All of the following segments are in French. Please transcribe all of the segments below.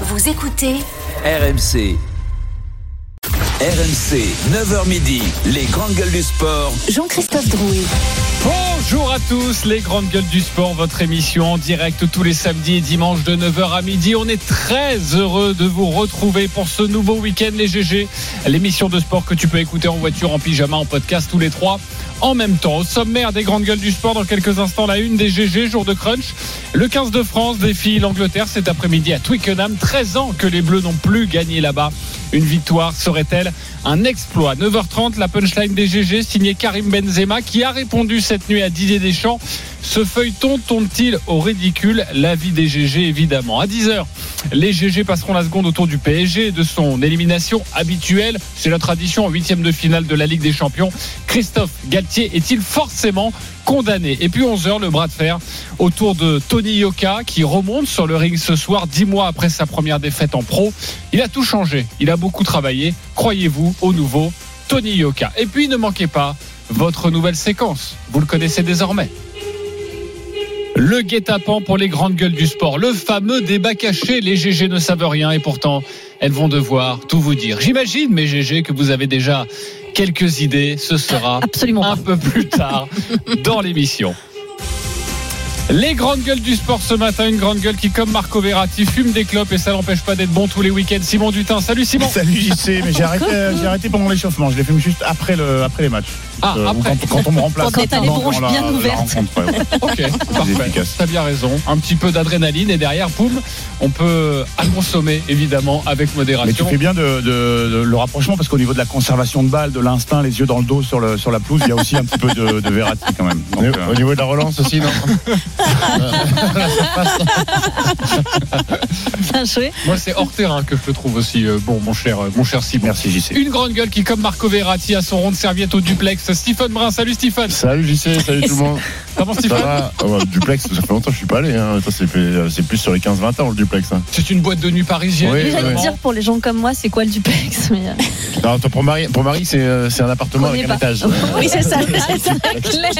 Vous écoutez RMC. RMC, 9h midi, les grandes gueules du sport. Jean-Christophe Drouet. Bonjour à tous, les grandes gueules du sport, votre émission en direct tous les samedis et dimanches de 9h à midi. On est très heureux de vous retrouver pour ce nouveau week-end, les GG, l'émission de sport que tu peux écouter en voiture, en pyjama, en podcast tous les trois en même temps. Au sommaire des grandes gueules du sport, dans quelques instants, la une des GG, jour de crunch. Le 15 de France défie l'Angleterre cet après-midi à Twickenham. 13 ans que les Bleus n'ont plus gagné là-bas. Une victoire serait-elle un exploit? 9h30, la punchline des GG signée Karim Benzema qui a répondu cette nuit à Didier Deschamps. Ce feuilleton tourne-t-il au ridicule? La vie des GG évidemment. À 10h, les GG passeront la seconde autour du PSG de son élimination habituelle. C'est la tradition en huitième de finale de la Ligue des Champions. Christophe Galtier est-il forcément condamné? Et puis 11h, le bras de fer autour de Tony Yoka qui remonte sur le ring ce soir, dix mois après sa première défaite en pro. Il a tout changé, il a beaucoup travaillé. Croyez-vous au nouveau Tony Yoka? Et puis ne manquez pas votre nouvelle séquence. Vous le connaissez désormais. Le guet-apens pour les grandes gueules du sport. Le fameux débat caché. Les GG ne savent rien et pourtant, elles vont devoir tout vous dire. J'imagine, mes GG, que vous avez déjà quelques idées. Ce sera Absolument un peu plus tard dans l'émission. Les grandes gueules du sport ce matin, une grande gueule qui, comme Marco Verratti, fume des clopes et ça n'empêche pas d'être bon tous les week-ends. Simon Dutin, salut Simon. Salut JC, mais j'ai arrêté, j'ai arrêté pendant l'échauffement. Je l'ai fait juste après, le, après les matchs. Ah, Euh, après. Quand, quand on me remplace. Quand t'as les bronches bien la ouvertes. ouais. Ok, parfait. efficace. T'as bien raison. Un petit peu d'adrénaline et derrière, poum, on peut à consommer évidemment avec Mais tu modération. fais bien de, de- de le rapprochement parce qu'au niveau de la conservation de balles, de l'instinct, les yeux dans le dos sur, le, sur la pelouse, il y a aussi un petit peu de, de Verratti quand même. Donc, euh, Au niveau de la relance aussi, non Bien joué. Moi, c'est hors terrain que je te trouve aussi euh, bon, mon cher, mon cher Simon. merci JC. Une grande gueule qui, comme Marco Verratti, a son rond de serviette au duplex. Stephen Brun, salut Stephen. Salut JC, salut tout le monde. Comment Ça Stephen va Oh, bah, Duplex, ça fait longtemps que je suis pas allé. Hein. Ça, c'est, c'est plus sur les 15-20 ans le duplex. Hein. C'est une boîte de nuit parisienne. Oui, J'allais dire pour les gens comme moi, c'est quoi le duplex mais, euh, Non, attends, pour Marie, pour Marie c'est, euh, c'est un appartement avec un étage. Oui, c'est ça, c'est ça, clair.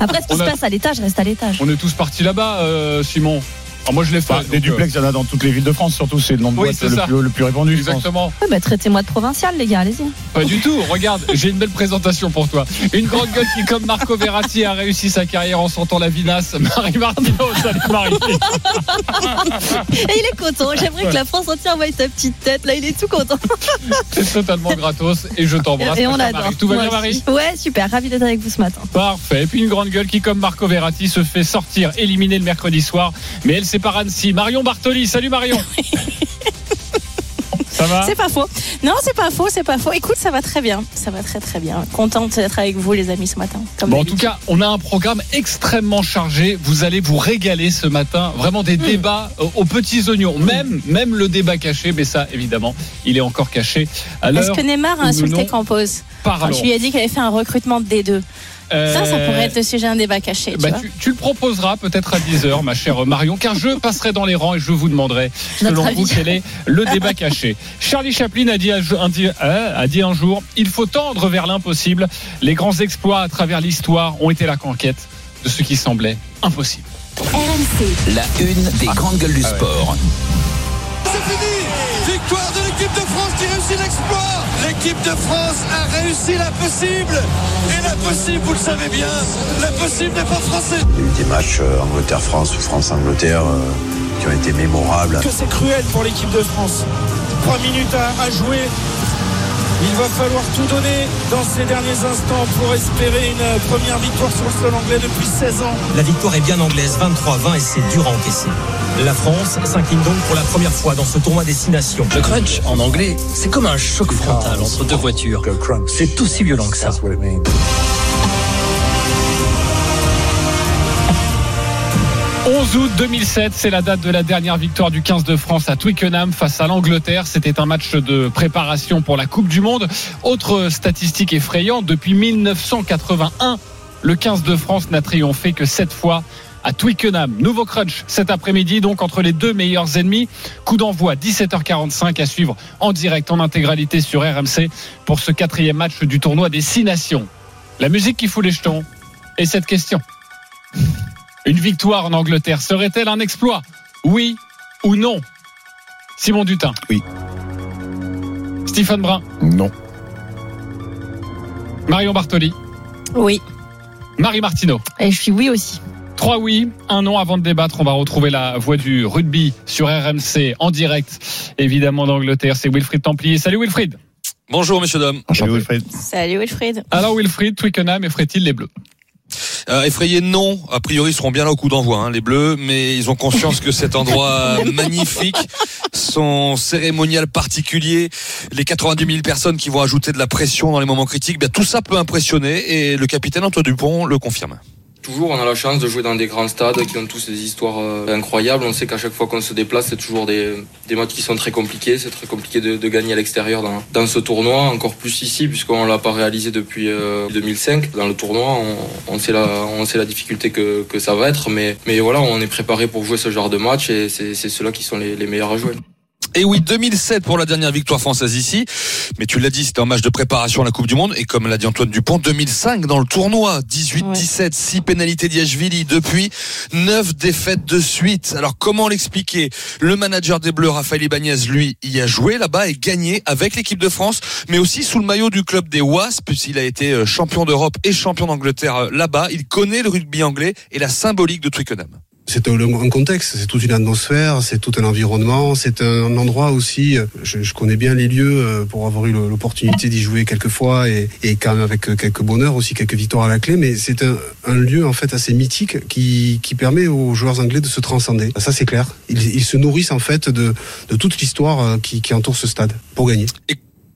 Après, ce qui On se a- passe à l'étage reste à l'étage. On est tous partis là-bas, euh, Simon. Ah, moi, je l'ai fait. Bah, des duplex, il y en a dans toutes les villes de France, surtout c'est le nom de Oui, boîte le plus, le plus répandu. Exactement. Oui, bah, traitez-moi de provincial, les gars, allez-y. Pas du tout. Regarde, j'ai une belle présentation pour toi. Une grande gueule qui, comme Marco Verratti, a réussi sa carrière en sentant la vinasse. Marie Martino, salut Marie. Et il est content. J'aimerais que la France entière voie ta petite tête. Là, il est tout content. C'est totalement gratos et je t'embrasse. Et on adore. Marie. Tout va bien, Marie. Ouais, super. Ravi d'être avec vous ce matin. Parfait. Et puis une grande gueule qui, comme Marco Verratti, se fait sortir, éliminer le mercredi soir. Mais elle, par Annecy. Marion Bartoli. Salut Marion. Ça va? C'est pas faux. Non, c'est pas faux, c'est pas faux. Écoute, ça va très bien. Ça va très très bien. Contente d'être avec vous, les amis, ce matin. Comme Bon, en tout cas, on a un programme extrêmement chargé. Vous allez vous régaler ce matin. Vraiment des débats euh, aux petits oignons. Même, même le débat caché, mais ça, évidemment, il est encore caché. À Est-ce que Neymar a insulté Campos. Je lui ai dit qu'il avait fait un recrutement de D2. Ça, ça Euh, pourrait être le sujet d'un débat caché. Tu bah, vois tu, tu le proposeras peut-être à 10h, ma chère Marion, car je passerai dans les rangs et je vous demanderai, Notre selon avis. vous, quel est le débat caché. Charlie Chaplin a dit un, euh, a dit un jour il faut tendre vers l'impossible. Les grands exploits à travers l'histoire ont été la conquête de ce qui semblait impossible. RMC. La une des grandes gueules du Ah ouais. sport. C'est fini Victoire de l'équipe de France qui réussit l'exploit L'équipe de France a réussi l'impossible Et l'impossible, vous le savez bien, l'impossible n'est pas français Il y a eu des matchs euh, Angleterre-France ou France-Angleterre euh, qui ont été mémorables. Que c'est cruel pour l'équipe de France. Trois minutes à, à jouer. Il va falloir tout donner dans ces derniers instants pour espérer une première victoire sur le sol anglais depuis 16 ans. La victoire est bien anglaise, 23-20 et c'est dur à encaisser. La France s'incline donc pour la première fois dans ce tournoi destination. Le crunch, en anglais, c'est comme un choc frontal entre deux voitures. C'est aussi violent que ça. 11 août 2007, c'est la date de la dernière victoire du 15 de France à Twickenham face à l'Angleterre. C'était un match de préparation pour la Coupe du Monde. Autre statistique effrayante, depuis 1981, le 15 de France n'a triomphé que 7 fois à Twickenham. Nouveau crunch cet après-midi, donc entre les deux meilleurs ennemis. Coup d'envoi 17h45 à suivre en direct, en intégralité sur RMC pour ce quatrième match du tournoi des Six Nations. La musique qui fout les jetons et cette question. Une victoire en Angleterre serait-elle un exploit? Oui ou non? Simon Dutin. Oui. Stephen Brun. Non. Marion Bartoli. Oui. Marie Martineau. Et je suis oui aussi. Trois oui, un non avant de débattre. On va retrouver la voix du rugby sur RMC en direct, évidemment d'Angleterre. C'est Wilfried Templier. Salut Wilfried. Bonjour, messieurs, dames. Enchanté, Wilfried. Salut Wilfried. Alors Wilfried, Twickenham effraie-t-il les Bleus Euh, effrayés, non. A priori, ils seront bien là au coup d'envoi, hein, les Bleus, mais ils ont conscience que cet endroit magnifique, son cérémonial particulier, les 90 000 personnes qui vont ajouter de la pression dans les moments critiques, bien, tout ça peut impressionner et le capitaine Antoine Dupont le confirme. Toujours, on a la chance de jouer dans des grands stades qui ont tous des histoires euh, incroyables. On sait qu'à chaque fois qu'on se déplace, c'est toujours des, des matchs qui sont très compliqués. C'est très compliqué de, gagner à l'extérieur dans, dans ce tournoi, encore plus ici, puisqu'on l'a pas réalisé depuis euh, 2005. Dans le tournoi, on, sait, la, on sait la difficulté que, que ça va être, mais, mais voilà, on est préparé pour jouer ce genre de match et c'est c'est ceux-là qui sont les, les meilleurs à jouer. Et oui, 2007 pour la dernière victoire française ici. Mais tu l'as dit, c'était un match de préparation à la Coupe du Monde. Et comme l'a dit Antoine Dupont, 2005 dans le tournoi. 18-17, 6 pénalités d'Iachvili. Depuis, 9 défaites de suite. Alors comment l'expliquer? Le manager des Bleus, Raphaël Ibanez, lui, y a joué là-bas et gagné avec l'équipe de France, mais aussi sous le maillot du club des Wasps, puisqu'il a été euh, champion d'Europe et champion d'Angleterre euh, là-bas. Il connaît le rugby anglais et la symbolique de Twickenham. C'est un, contexte, c'est toute une atmosphère, c'est tout un environnement, c'est un endroit aussi. Je, je, connais bien les lieux euh, pour avoir eu l'opportunité d'y jouer quelques fois et, quand même avec quelques bonheurs aussi, quelques victoires à la clé. Mais c'est un, lieu en fait assez mythique qui, permet aux joueurs anglais de se transcender. Ça c'est clair. Ils, se nourrissent en fait de, toute l'histoire euh, qui, entoure ce stade pour gagner.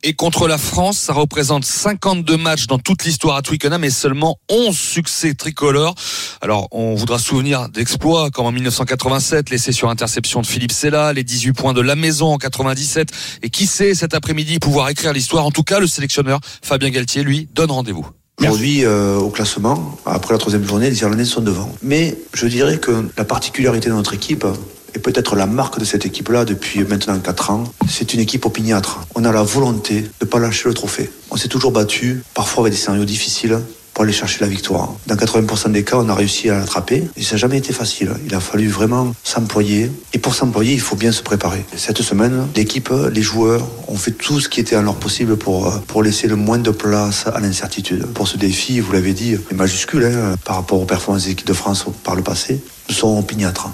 Et contre la France, ça représente 52 matchs dans toute l'histoire à Twickenham et seulement 11 succès tricolores. Alors, on voudra souvenir d'exploits comme en 1987, l'essai sur interception de Philippe Sella, les 18 points de la maison en 97. Et qui sait cet après-midi pouvoir écrire l'histoire. En tout cas, le sélectionneur Fabien Galtier, lui, donne rendez-vous. Aujourd'hui, euh, au classement, après la troisième journée, les Irlandais sont devant. Mais je dirais que la particularité de notre équipe, et peut-être la marque de cette équipe-là depuis maintenant 4 ans, c'est une équipe opiniâtre. On a la volonté de ne pas lâcher le trophée. On s'est toujours battu, parfois avec des scénarios difficiles, pour aller chercher la victoire. Dans 80% des cas, on a réussi à l'attraper et ça n'a jamais été facile. Il a fallu vraiment s'employer. Et pour s'employer, il faut bien se préparer. Cette semaine, l'équipe, les joueurs ont fait tout ce qui était en leur possible pour, pour laisser le moins de place à l'incertitude. Pour ce défi, vous l'avez dit, est majuscule hein, par rapport aux performances des équipes de France par le passé, nous sommes opiniâtres.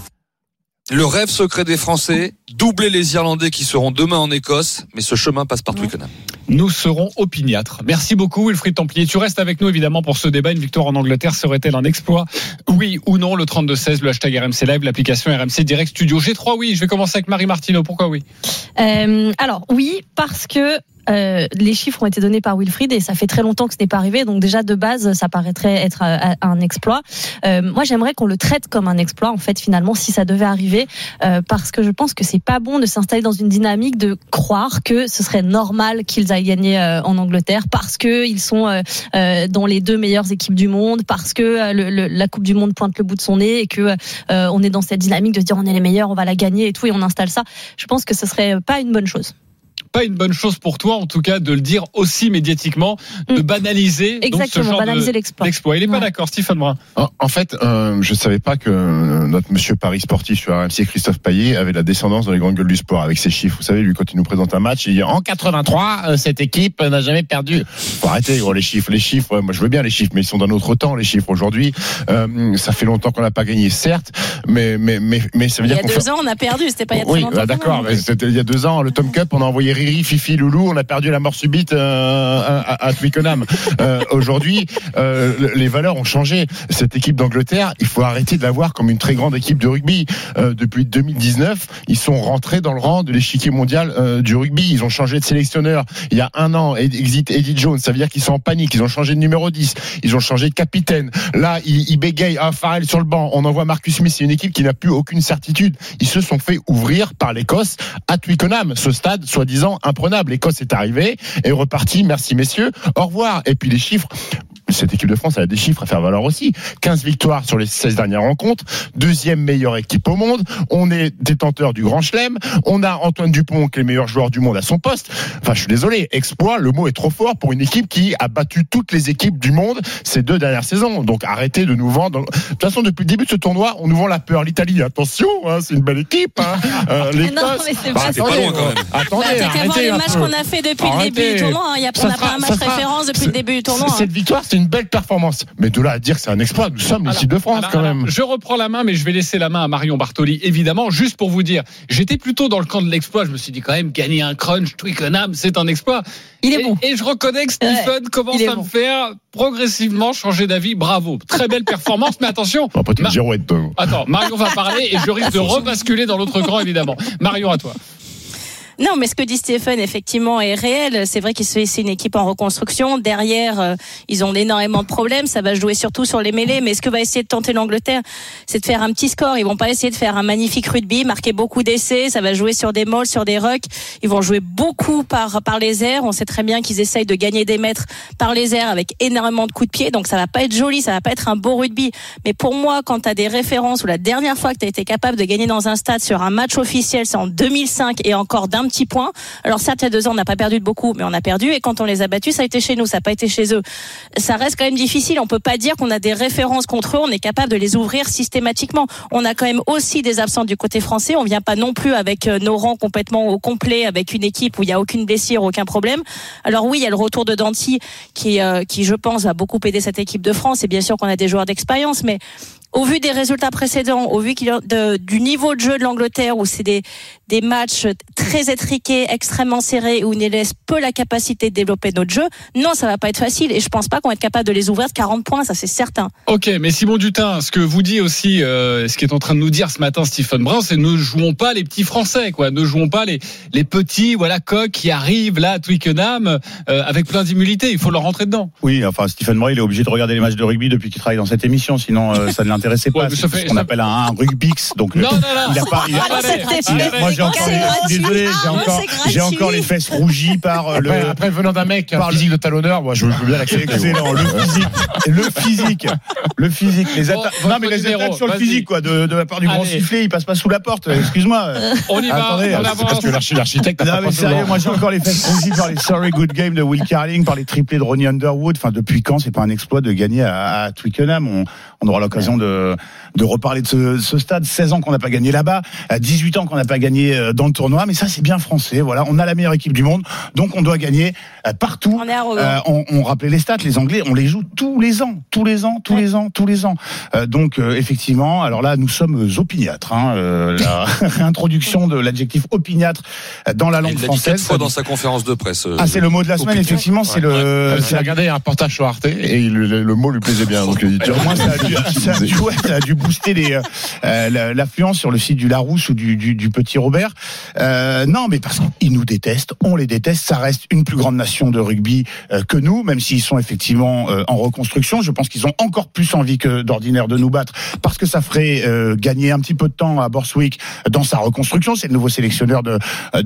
Le rêve secret des Français, doubler les Irlandais qui seront demain en Écosse, mais ce chemin passe par Twickenham. Nous serons opiniâtres. Merci beaucoup Wilfried Templier. Tu restes avec nous évidemment pour ce débat. Une victoire en Angleterre serait-elle un exploit? Oui ou non? Le 32-16, le hashtag RMC Live, l'application RMC Direct Studio. G3, oui. Je vais commencer avec Marie Martineau. Pourquoi oui? Euh, Alors oui, parce que euh, les chiffres ont été donnés par Wilfried et ça fait très longtemps que ce n'est pas arrivé. Donc déjà de base, ça paraîtrait être un, un exploit. Euh, moi, j'aimerais qu'on le traite comme un exploit en fait finalement si ça devait arriver, euh, parce que je pense que c'est pas bon de s'installer dans une dynamique de croire que ce serait normal qu'ils aillent gagner euh, en Angleterre parce que ils sont euh, dans les deux meilleures équipes du monde, parce que le, le, la Coupe du Monde pointe le bout de son nez et que on est dans cette dynamique de se dire on est les meilleurs, on va la gagner et tout et on installe ça. Je pense que ce serait pas une bonne chose pas une bonne chose pour toi, en tout cas, de le dire aussi médiatiquement, de banaliser Exactement, donc, ce genre banaliser l'exploit. Il n'est ouais. pas d'accord, Stéphane Brun. En, en fait, euh, je savais pas que notre monsieur Paris sportif sur RMC, Christophe Payet, avait la descendance dans les grandes gueules du sport avec ses chiffres. Vous savez, lui, quand il nous présente un match, il dit en 83, euh, cette équipe n'a jamais perdu. Faut arrêter, gros, les chiffres. Les chiffres, ouais, moi, je veux bien les chiffres, mais ils sont d'un autre temps, les chiffres aujourd'hui. Euh, ça fait longtemps qu'on n'a pas gagné, certes, mais, mais, mais, mais ça veut il dire y a deux fait... ans, on a perdu. C'était pas il y a très Oui, longtemps. bah, d'accord, mais c'était il y a deux ans. Le Tom Cup, on a envoyé Riri, Fifi, Loulou, on a perdu la mort subite euh, à, à Twickenham. Euh, Aujourd'hui, euh, les valeurs ont changé. Cette équipe d'Angleterre, il faut arrêter de la voir comme une très grande équipe de rugby. Euh, depuis 2019, ils sont rentrés dans le rang de l'échiquier mondial euh, du rugby. Ils ont changé de sélectionneur. Il y a un an, exit Eddie Jones. Ça veut dire qu'ils sont en panique. Ils ont changé de numéro 10. Ils ont changé de capitaine. Là, ils, ils bégayent. Ah, Farrell sur le banc. On envoie Marcus Smith. C'est une équipe qui n'a plus aucune certitude. Ils se sont fait ouvrir par l'Écosse à Twickenham. Ce stade, soi-disant, imprenable. L'Écosse est arrivée et reparti. Merci messieurs. Au revoir. Et puis les chiffres. Cette équipe de France elle a des chiffres à faire valoir aussi. 15 victoires sur les 16 dernières rencontres, deuxième meilleure équipe au monde. On est détenteur du Grand Chelem. On a Antoine Dupont qui est le meilleur joueur du monde à son poste. Enfin, je suis désolé, exploit, le mot est trop fort pour une équipe qui a battu toutes les équipes du monde ces deux dernières saisons. Donc arrêtez de nous vendre. De toute façon, depuis le début de ce tournoi, on nous vend la peur. L'Italie, attention, hein, c'est une belle équipe. Hein. Euh, Mais l'Écosse- non, mais c'est Bah, pas C'est pas loin quand même. Attendez, Bah, voir les un matchs peu. qu'on a fait depuis le début du tournoi. hein. Il y a- on n'a pas un match sera- référence depuis le début du tournoi. hein. Cette victoire, c'est une belle performance. Mais de là à dire que c'est un exploit, nous sommes l'équipe de France Alors, quand alors, même. je reprends la main, mais je vais laisser la main à Marion Bartoli, évidemment, juste pour vous dire. J'étais plutôt dans le camp de l'exploit. Je me suis dit quand même, gagner un crunch, Twickenham, c'est un exploit. Il est et, bon. Et je reconnais que Stephen commence à bon. me faire progressivement changer d'avis. Bravo. Très belle performance, mais attention. Attends, Marion va parler et je risque de rebasculer dans l'autre camp, évidemment. Marion, à toi. Non, mais ce que dit Stéphane, effectivement, est réel. C'est vrai que c'est une équipe en reconstruction. Derrière, euh, ils ont énormément de problèmes. Ça va jouer surtout sur les mêlées. Mais ce que va essayer de tenter l'Angleterre, c'est de faire un petit score. Ils vont pas essayer de faire un magnifique rugby, marquer beaucoup d'essais. Ça va jouer sur des molles, sur des rucks. Ils vont jouer beaucoup par, par les airs. On sait très bien qu'ils essayent de gagner des mètres par les airs avec énormément de coups de pied. Donc ça va pas être joli, ça va pas être un beau rugby. Mais pour moi, quand tu as des références ou la dernière fois que tu as été capable de gagner dans un stade sur un match officiel, c'est en 2005 et encore d'un petit point. Alors certes, il y a deux ans, on n'a pas perdu de beaucoup, mais on a perdu. Et quand on les a battus, ça a été chez nous, ça n'a pas été chez eux. Ça reste quand même difficile. On peut pas dire qu'on a des références contre eux. On est capable de les ouvrir systématiquement. On a quand même aussi des absents du côté français. On vient pas non plus avec euh, nos rangs complètement au complet, avec une équipe où il y a aucune blessure, aucun problème. Alors oui, il y a le retour de Danti qui, euh, qui je pense, va beaucoup aider cette équipe de France. Et bien sûr qu'on a des joueurs d'expérience, mais au vu des résultats précédents, au vu de- du niveau de jeu de l'Angleterre, où c'est des, des matchs très étriqués, extrêmement serrés, où on laisse peu la capacité de développer notre jeu, non, ça va pas être facile. Et je pense pas qu'on va être capable de les ouvrir de 40 points, ça c'est certain. Ok, mais Simon Dutin, ce que vous dit aussi, euh, ce qui est en train de nous dire ce matin Stephen Brun, c'est ne jouons pas les petits Français, quoi. Ne jouons pas les, les petits, voilà, coqs qui arrivent là à Twickenham euh, avec plein d'immunité. Il faut leur rentrer dedans. Oui, enfin Stephen Bray, il est obligé de regarder les matchs de rugby depuis qu'il travaille dans cette émission, sinon euh, ça ne l'intéressait pas. Ouais, c'est ce qu'on ça- appelle un, un rugbix. Donc euh, Non, non, non. il a pas. il a- Ah, il a- moi j'ai encore, désolé, j'ai Ah, encore, j'ai les fesses rougies par euh, le. Après, après, venant d'un mec, Par le- physique de talonneur, moi, je veux bien l'accepter. Excellent, le physique, le physique, le physique, les attaques, votre non mais les numéro, attaques sur le physique quoi, de, de la part du grand sifflet, il passe pas sous la porte. Excuse-moi. On y va, Attendez, on c'est. Parce que l'archi- l'architecte n'a Non pas mais sérieux, moi j'ai encore les fesses rougies par les Sorry Good Game de Will Carling, par les triplés de Ronnie Underwood. Enfin, depuis quand c'est pas un exploit de gagner à, à Twickenham? On, on aura l'occasion de, 呃 de reparler de ce, ce stade. 16 ans qu'on n'a pas gagné là-bas, à 18 ans qu'on n'a pas gagné euh, dans le tournoi. Mais ça c'est bien français. Voilà, on a la meilleure équipe du monde, donc on doit gagner euh, partout. On est arrogant. Euh, on, on rappelait les stats, les Anglais, on les joue tous les ans, tous les ans, tous les ans, tous les ans. Euh, donc euh, effectivement, alors là, nous sommes opiniâtres. Hein, euh, la réintroduction de l'adjectif opiniâtre dans la langue Il dit française. quatre fois dans sa conférence de presse. euh, Ah, c'est le mot de la semaine, opiniâtre. effectivement, c'est le. Euh, c'est J'ai regardé un reportage sur Arte et le, le- le mot lui plaisait bien. Donc, il dit, Au moins, ça a, dû, ça, a dû, ouais, ça a dû booster euh, euh, la- l'affluence sur le site du Larousse ou du, Petit Robert. Euh, non, mais parce qu'ils nous détestent, on les déteste. Ça reste une plus grande nation de rugby que nous, même s'ils sont effectivement en reconstruction. Je pense qu'ils ont encore plus envie que d'ordinaire de nous battre parce que ça ferait gagner un petit peu de temps à Borswick dans sa reconstruction. C'est le nouveau sélectionneur de,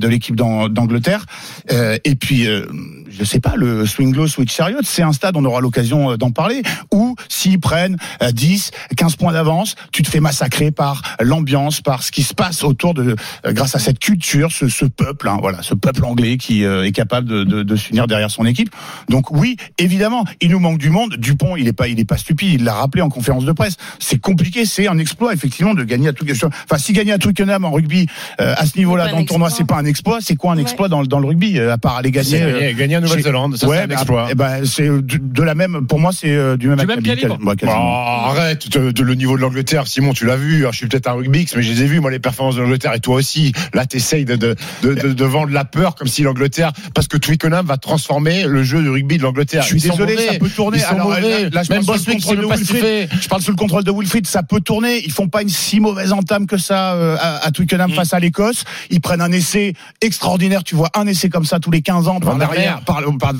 l'équipe d'An- d'Angleterre. Et puis, je sais pas, le Swing Low Switch Chariot, c'est un stade, on aura l'occasion d'en parler, où s'ils prennent euh, 10, 15 points d'avance, tu te fais massacrer par l'ambiance, par ce qui se passe autour de, euh, grâce à cette culture, ce, ce peuple, hein, voilà, ce peuple anglais qui euh, est capable de, de, de s'unir derrière son équipe. Donc oui, évidemment, il nous manque du monde. Dupont, il est pas, il est pas stupide, il l'a rappelé en conférence de presse. C'est compliqué, c'est un exploit effectivement de gagner à Twickenham. Enfin, si gagner à Twickenham en rugby euh, à ce niveau-là C'est dans le tournoi, exploit. c'est pas un exploit. C'est quoi un exploit dans, le- dans le rugby euh, à part aller gagner C'est euh, gagner, à Nouvelle-Zélande, ça ouais, c'est un bah, exploit. eh ben, c'est de, de la même, pour moi, c'est euh, du même, Du même calibre. ouais. Oh, arrête, de, de le niveau de l'Angleterre, Simon, tu l'as vu. Alors, je suis peut-être un rugbyx, mais je les ai vus, moi, les performances de l'Angleterre, et toi aussi. Là, t'essayes de, de, de, de, de vendre la peur, comme si l'Angleterre, parce que Twickenham va transformer le jeu de rugby de l'Angleterre. Je suis désolé, mauvais. ça peut tourner. Alors, mauvais. là, là, je Même parle sous le Boswick, pas ce qu'il fait. Je parle sous le contrôle de Wilfried, ça peut tourner. Ils font pas une si mauvaise entame que ça euh, à, à Twickenham Mm. face à l'Écosse. Ils prennent un essai extraordinaire. Tu vois un essai comme ça tous les 15 ans par l'arrière, par, par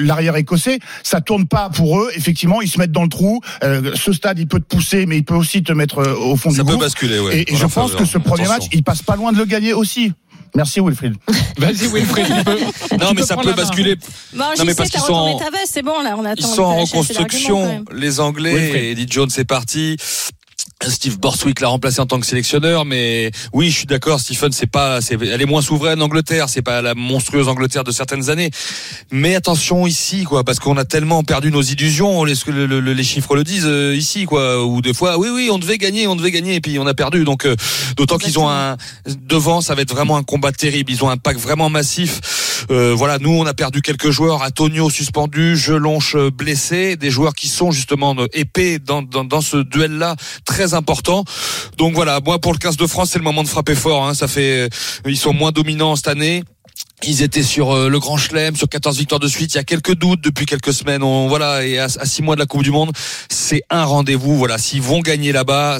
l'arrière écossais. Ça tourne pas pour eux. Effectivement, ils se mettent dans le trou. Euh, ce stade, il peut te pousser, mais il peut aussi te mettre euh, au fond Ça du peut gouffre. basculer, ouais. Et, je pense que ce premier Attention. match, il passe pas loin de le gagner aussi. Merci Wilfried. Vas-y, Wilfried. peux- Non, mais ça peut basculer. Non, j'y mais sais, parce qu'ils sont en- ta veste, c'est bon, là, on attend. Ils sont en quand reconstruction, les Anglais. Wilfried. Et Eddie Jones est parti. Steve Borswick l'a remplacé en tant que sélectionneur, mais oui, je suis d'accord. Stephen, c'est pas, c'est, elle est moins souveraine Angleterre, c'est pas la monstrueuse Angleterre de certaines années. Mais attention ici, quoi, parce qu'on a tellement perdu nos illusions. Les, le- le- les chiffres le disent euh, ici, quoi. Ou des fois, oui, oui, on devait gagner, on devait gagner, et puis on a perdu. Donc, euh, d'autant qu'ils ont un devant, ça va être vraiment un combat terrible. Ils ont un pack vraiment massif. Euh, voilà, nous, on a perdu quelques joueurs. Antonio suspendu, Jelonche blessé, des joueurs qui sont justement épais dans, dans, dans ce duel-là, très important. Donc voilà, moi pour le 15 de France, c'est le moment de frapper fort. Hein. Ça fait, euh, ils sont moins dominants cette année. Ils étaient sur euh, le Grand Chelem, sur 14 victoires de suite. Il y a quelques doutes depuis quelques semaines. On, voilà, et à, à six mois de la Coupe du Monde, c'est un rendez-vous. Voilà, s'ils vont gagner là-bas,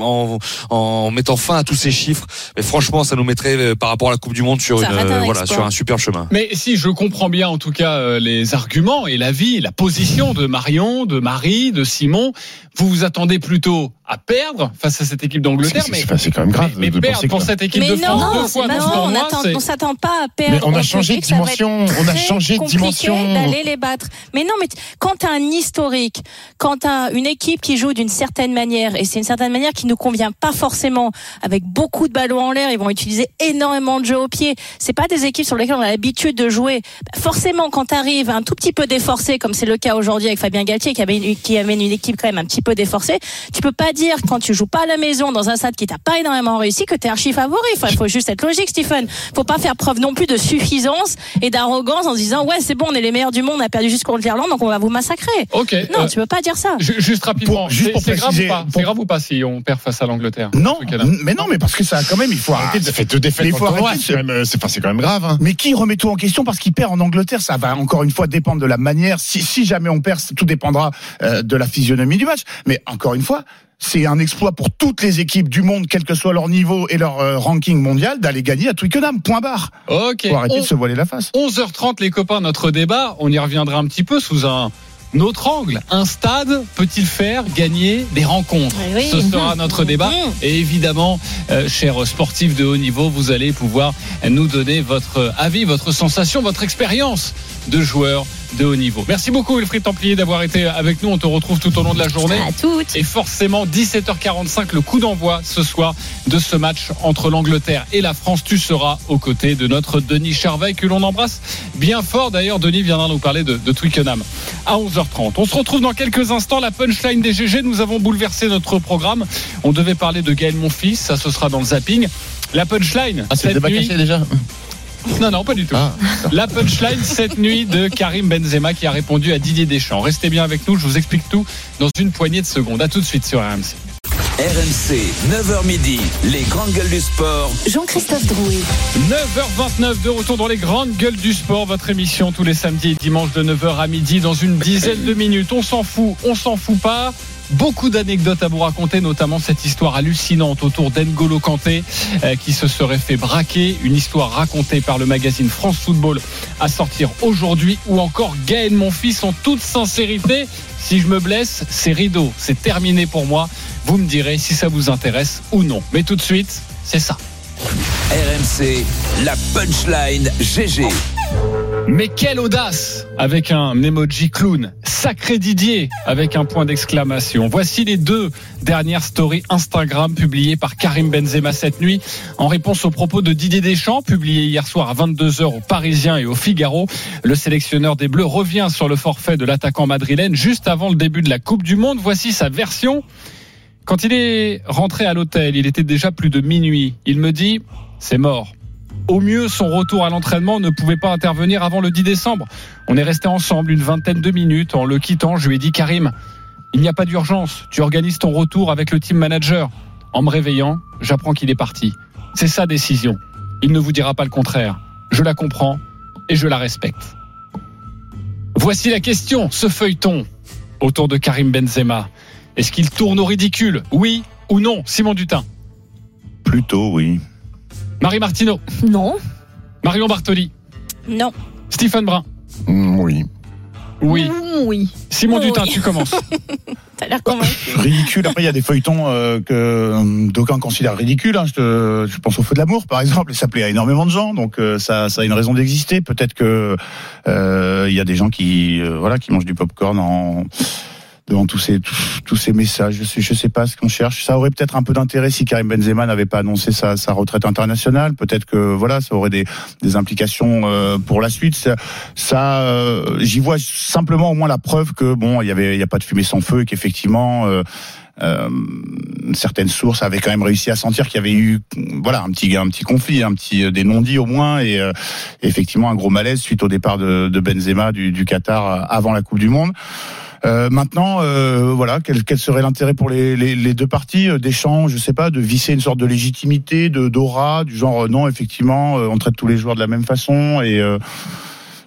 en, en mettant fin à tous ces chiffres, mais franchement, ça nous mettrait euh, par rapport à la Coupe du Monde sur Ça une, arrête un voilà, exploit. sur un super chemin. Mais si je comprends bien en tout cas euh, les arguments et l'avis, la position de Marion, de Marie, de Simon, vous vous attendez plutôt à perdre face à cette équipe d'Angleterre, C'est- mais, quand même grave mais de perdre penser pour que- cette équipe Mais de France non, deux fois dans non, on on s'attend pas à perdre. Mais on a te changé de dimension, on a changé de dimension. d'aller les battre. Mais non, mais quand t'as un historique, quand t'as une équipe qui joue d'une certaine manière, et c'est une certaine manière qui nous convient pas forcément, avec beaucoup de ballons en l'air, ils vont utiliser énormément de jeux au pied. C'est pas des équipes sur lesquelles on a l'habitude de jouer. Forcément, quand t'arrives un tout petit peu déforcé, comme c'est le cas aujourd'hui avec Fabien Galtier, qui amène, qui amène une équipe quand même un petit peu déforcée, tu peux pas dire quand tu joues pas à la maison dans un stade qui t'a pas énormément réussi que t'es archi favori. Enfin, il faut juste être logique, Stephen. Faut pas faire preuve non plus de suffisance et d'arrogance en se disant ouais c'est bon, on est les meilleurs du monde, on a perdu juste contre l'Irlande, donc on va vous massacrer. Ok. Non, euh, tu peux pas dire ça. ju- Juste rapidement, Pour- juste c'est grave ou pas pour- C'est grave ou pas si on perd face à l'Angleterre Non, mais non, mais parce que ça, quand même, il faut Ah, arrêter de fait deux défaites c'est enfin, c'est quand même grave. hein. Mais qui remet tout en question parce qu'il perd en Angleterre? Ça va encore une fois dépendre de la manière. Si, si jamais on perd, tout dépendra euh, de la physionomie du match. Mais encore une fois, c'est un exploit pour toutes les équipes du monde, quel que soit leur niveau et leur euh, ranking mondial, d'aller gagner à Twickenham. Point barre. Ok. Faut arrêter On- de se voiler la face. 11h30 les copains, notre débat, on y reviendra un petit peu sous un autre angle. Un stade peut-il faire gagner des rencontres Oui, oui. Ce sera notre débat. Mhm. Et évidemment, euh, chers sportifs de haut niveau, vous allez pouvoir nous donner votre avis, votre sensation, votre expérience de joueur de haut niveau. Merci beaucoup Wilfried Templier d'avoir été avec nous. On te retrouve tout au long de la journée. À toutes. Et forcément, 17h45, le coup d'envoi ce soir de ce match entre l'Angleterre et la France. Tu seras aux côtés de notre Denis Charvet que l'on embrasse bien fort. D'ailleurs, Denis viendra nous parler de, de Twickenham à 11h30. On se retrouve dans quelques instants. La punchline des GG, nous avons bouleversé notre programme. On devait parler de Gaël Monfils, ça ce sera dans le zapping. La punchline, Ah, c'est le cette débat nuit. caché déjà Non, non, pas du tout. Ah, La punchline cette nuit de Karim Benzema qui a répondu à Didier Deschamps. Restez bien avec nous, je vous explique tout dans une poignée de secondes. À tout de suite sur RMC. RMC, 9h midi, les grandes gueules du sport. Jean-Christophe Drouet. 9h29 de retour dans les grandes gueules du sport, votre émission tous les samedis et dimanches de 9h à midi dans une dizaine de minutes. On s'en fout, on s'en fout pas. Beaucoup d'anecdotes à vous raconter, notamment cette histoire hallucinante autour d'Engolo Kanté euh, qui se serait fait braquer. Une histoire racontée par le magazine France Football à sortir aujourd'hui ou encore Gaël Monfils en toute sincérité. Si je me blesse, c'est rideau, c'est terminé pour moi. Vous me direz si ça vous intéresse ou non. Mais tout de suite, c'est ça. RMC, la punchline GG. Mais quelle audace Avec un emoji clown. Sacré Didier Avec un point d'exclamation. Voici les deux dernières stories Instagram publiées par Karim Benzema cette nuit. En réponse aux propos de Didier Deschamps, publié hier soir à 22h au Parisien et au Figaro, le sélectionneur des Bleus revient sur le forfait de l'attaquant madrilène juste avant le début de la Coupe du Monde. Voici sa version. Quand il est rentré à l'hôtel, il était déjà plus de minuit. Il me dit, c'est mort. Au mieux, son retour à l'entraînement ne pouvait pas intervenir avant le 10 décembre. On est resté ensemble une vingtaine de minutes. En le quittant, je lui ai dit Karim, il n'y a pas d'urgence. Tu organises ton retour avec le team manager. En me réveillant, j'apprends qu'il est parti. C'est sa décision. Il ne vous dira pas le contraire. Je la comprends et je la respecte. Voici la question, ce feuilleton autour de Karim Benzema. Est-ce qu'il tourne au ridicule? Oui ou non Simon Dutin? Plutôt, oui. Marie Martineau. Non. Marion Bartoli. Non. Stephen Brun. Mm, Oui. Oui. Oui. Simon Oui. Dutin, tu commences. T'as l'air convaincu. ridicule. Après, il y a des feuilletons euh, que euh, d'aucuns considèrent ridicules. hein. Je, te- je pense au feu de l'amour, par exemple, et ça plaît à énormément de gens. Donc euh, ça, ça a une raison d'exister. Peut-être que euh, il y a des gens qui, euh, voilà, qui mangent du popcorn en devant tous ces tous, ces messages. Je sais, je sais pas ce qu'on cherche. Ça aurait peut-être un peu d'intérêt si Karim Benzema n'avait pas annoncé sa, sa retraite internationale. Peut-être que voilà, ça aurait des, des implications euh, pour la suite. Ça, ça, euh, j'y vois simplement au moins la preuve que bon, il y avait, il y a pas de fumée sans feu et qu'effectivement. Euh, euh, certaines sources avaient quand même réussi à sentir qu'il y avait eu voilà un petit un petit conflit un petit euh, des non-dits au moins et euh, effectivement un gros malaise suite au départ de, de Benzema du, du Qatar euh, avant la Coupe du Monde. Euh, maintenant, euh, voilà, quel, quel serait l'intérêt pour les, les, les deux parties Deschamps, je sais pas, de visser une sorte de légitimité, de d'aura, du genre non, effectivement, on traite tous les joueurs de la même façon et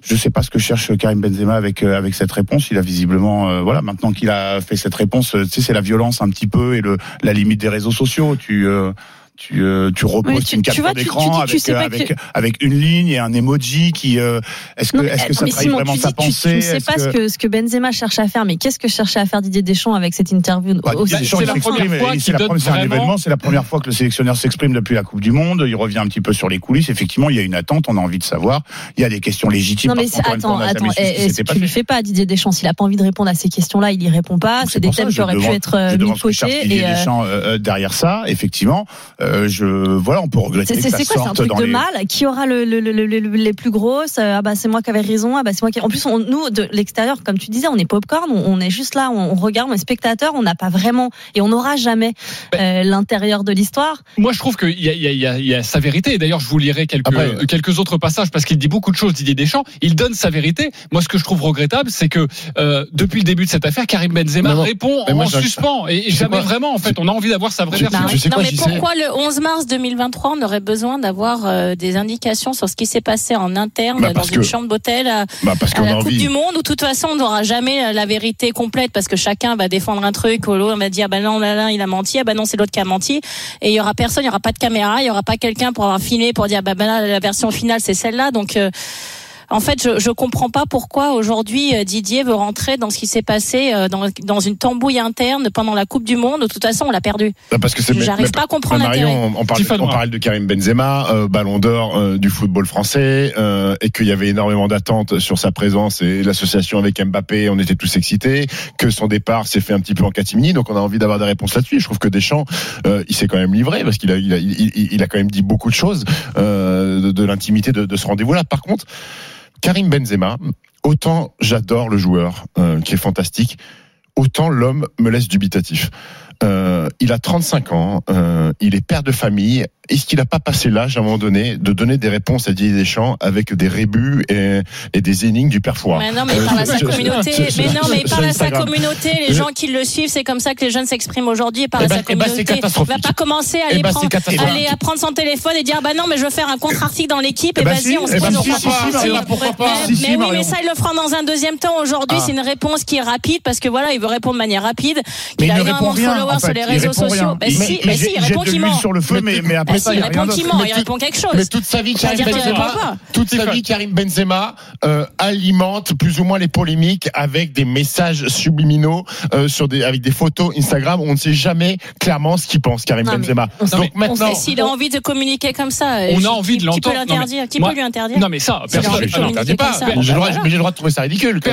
je sais pas ce que cherche Karim Benzema avec euh, avec cette réponse. Il a visiblement, euh, voilà, maintenant qu'il a fait cette réponse, euh, tu sais, c'est la violence un petit peu et le la limite des réseaux sociaux. Tu tu, euh, tu repostes Oui, tu- une tu capture d'écran que avec, euh, avec, que- avec une ligne et un emoji qui. euh, est-ce que, est-ce que ça mais trahit Simon, vraiment sa dis- tu- pensée? Tu ne sais pas ce que, ce que Benzema cherche à faire, mais qu'est-ce que cherchait à faire Didier Deschamps avec cette interview Bah, au- Didier Deschamps, c'est il s'exprime, un événement, c'est la première fois que le sélectionneur s'exprime depuis la Coupe du Monde. Il revient un petit peu sur les coulisses. Effectivement, il y a une attente, on a envie de savoir. Il y a des questions légitimes. Non mais attends, n'a attends, tu passé. fais pas Didier Deschamps. S'il a pas envie de répondre à ces questions-là, il y répond pas. C'est des ça, thèmes qui auraient pu être euh, mis de que côté. Euh, Deschamps, euh, euh, derrière ça, effectivement, euh, je voilà, on peut regretter c'est que c'est- ça c'est quoi C'est un sorte truc dans de les. mal Qui aura le, le- le- le- le- les plus grosses Euh, Ah bah c'est moi qui avais raison. Ah bah c'est moi qui. En plus, on- nous de l'extérieur, comme tu disais, on est popcorn. On, on est juste là, on, on regarde, on est spectateur. On n'a pas vraiment et on n'aura jamais euh, l'intérieur de l'histoire. Moi, je trouve qu'il y a, il y, a, il y, a, il y a sa vérité. Et d'ailleurs, je vous lirai quelques, Après- euh, quelques autres passages parce qu'il dit beaucoup de choses, Didier Deschamps. Il donne sa vérité. Moi, ce que je trouve regrettable, c'est que euh, depuis le début de cette affaire, Karim Benzema Non, non. répond moi, en suspens. Et, jamais vraiment, en fait. On a envie d'avoir sa vraie version. tu sais non, quoi, mais pourquoi le 11 mars 2023 on aurait besoin d'avoir euh, des indications sur ce qui s'est passé en interne Bah, dans une que- chambre d'hôtel à, Bah, parce à la Coupe envie. du Monde où de toute façon on n'aura jamais la- la vérité complète parce que chacun va défendre un truc, ou l'autre va dire ah bah non là, là, il a menti, ah bah non c'est l'autre qui a menti et il y aura personne, il y aura pas de caméra, il y aura pas quelqu'un pour avoir filmé pour dire bah, bah là la version finale c'est celle-là donc euh, en fait, je, je comprends pas pourquoi aujourd'hui euh, Didier veut rentrer dans ce qui s'est passé euh, dans, dans une tambouille interne pendant la Coupe du Monde. De toute façon, on l'a perdu. Bah, Parce que j'arrive pas à comprendre mais Marion, on, on parle, on parle de Karim Benzema, euh, Ballon d'Or euh, du football français, euh, et qu'il y avait énormément d'attentes sur sa présence et l'association avec Mbappé. On était tous excités. Que son départ s'est fait un petit peu en catimini, donc on a envie d'avoir des réponses là-dessus. Je trouve que Deschamps, euh, il s'est quand même livré parce qu'il a, il a, il, il- il a quand même dit beaucoup de choses euh, de, de l'intimité de, de ce rendez-vous-là. Par contre, Karim Benzema, autant j'adore le joueur euh, qui est fantastique, autant l'homme me laisse dubitatif. Euh, il a 35 ans, euh, il est père de famille. Est-ce qu'il n'a pas passé l'âge à un moment donné de donner des réponses à Didier Deschamps avec des rébus et, et des énigmes du père Fouras Mais non, mais il Euh, parle à sa sur- communauté. Mais non, mais il parle à sa communauté. Les gens qui le suivent, c'est comme ça que les jeunes s'expriment aujourd'hui. Il parle Eh à ben- sa eh ben, communauté. Il va pas commencer à Eh aller, ben, prendre, catastrophique. aller à prendre son téléphone et dire bah non, mais je veux faire un contre-article dans l'équipe et vas-y, si, on se Mais, mais oui, mais ça, il le fera dans un deuxième temps. Aujourd'hui, Ah. c'est une réponse qui est rapide parce que voilà, il veut répondre de manière rapide. Mais il a ne énormément répond de rien. followers en sur les réseaux sociaux. Il- si, il- répond qu'il ment. sur le feu, mais, mais après Bah ça, si, il répond qu'il ment, Mais il tout- répond quelque chose. Mais toute sa vie, Karim Benzema, répond pas. toute sa vie, Karim Benzema euh, alimente plus ou moins les polémiques avec des messages subliminaux euh, sur des avec des photos Instagram. où On ne sait jamais clairement ce qu'il pense, Karim Non, mais Benzema. on Donc On maintenant, s'il a envie de communiquer comme ça. On qui- a envie de qui- Qui l'entendre. peut mais l'interdire Qui peut lui interdire Non, mais ça, personne. l'interdis communiquer pas. Mais J'ai le droit, mais de trouver ça ridicule. mais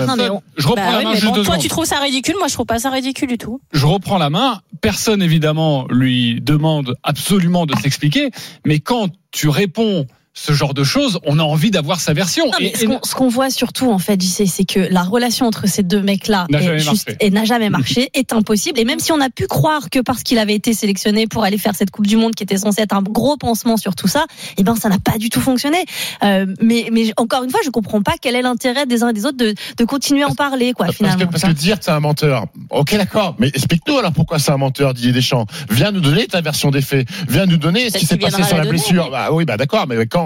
Je reprends Bah la main mais juste bon, deux toi, tu trouves ça ridicule. Moi, je trouve pas ça ridicule du tout. je reprends la main. Personne, évidemment, lui demande absolument de s'expliquer. Mais quand tu réponds ce genre de choses, on a envie d'avoir sa version. Non, mais Et- ce qu'on- voit surtout, en fait, c'est que la relation entre ces deux mecs-là N'a jamais marché. et n'a jamais marché, est impossible. Et même si on a pu croire que parce qu'il avait été sélectionné pour aller faire cette Coupe du Monde, qui était censée être un gros pansement sur tout ça, eh ben ça n'a pas du tout fonctionné. Euh, mais, mais encore une fois, je comprends pas quel est l'intérêt des uns et des autres de, de continuer à en parler, quoi, Parce finalement. que, parce que dire que c'est un menteur. Ok, d'accord. Mais explique-nous alors pourquoi c'est un menteur, Didier Deschamps. Viens nous donner ta version des faits. Viens nous donner ce qui s'est passé sur la blessure. Bah oui, bah d'accord. Mais quand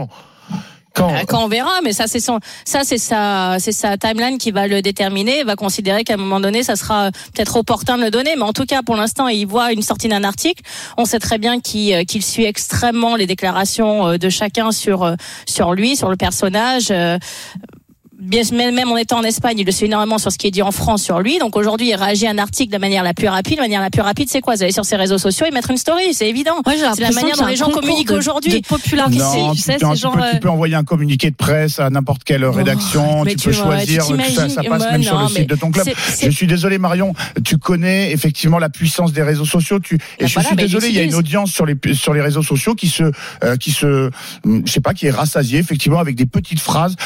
Quand Euh, Quand on verra, mais ça c'est son, ça c'est sa, c'est sa timeline qui va le déterminer. Va considérer qu'à un moment donné, ça sera peut-être opportun de le donner. Mais en tout cas, pour l'instant, il voit une sortie d'un article. On sait très bien qu'il euh, qu'il suit extrêmement les déclarations euh, de chacun sur sur lui, sur le personnage. Bien, même en étant en Espagne, il le suit énormément sur ce qui est dit en France sur lui. Donc aujourd'hui, il réagit à un article de la manière la plus rapide. La manière la plus rapide, c'est quoi? Vous allez sur ses réseaux sociaux et mettre une story, c'est évident. J'ai c'est la manière dont les gens communiquent aujourd'hui. Non, tu sais, tu genre, peux- euh, tu peux envoyer un communiqué de presse à n'importe quelle rédaction, tu tu peux vois, choisir ça, passe ouais, même sur le site de ton club. Je suis désolé Marion, tu connais effectivement la puissance des réseaux sociaux. Tu, et Ben je voilà, suis désolé, il y a une audience sur les sur les réseaux sociaux qui se euh, qui se je sais pas qui est rassasiée effectivement avec des petites phrases.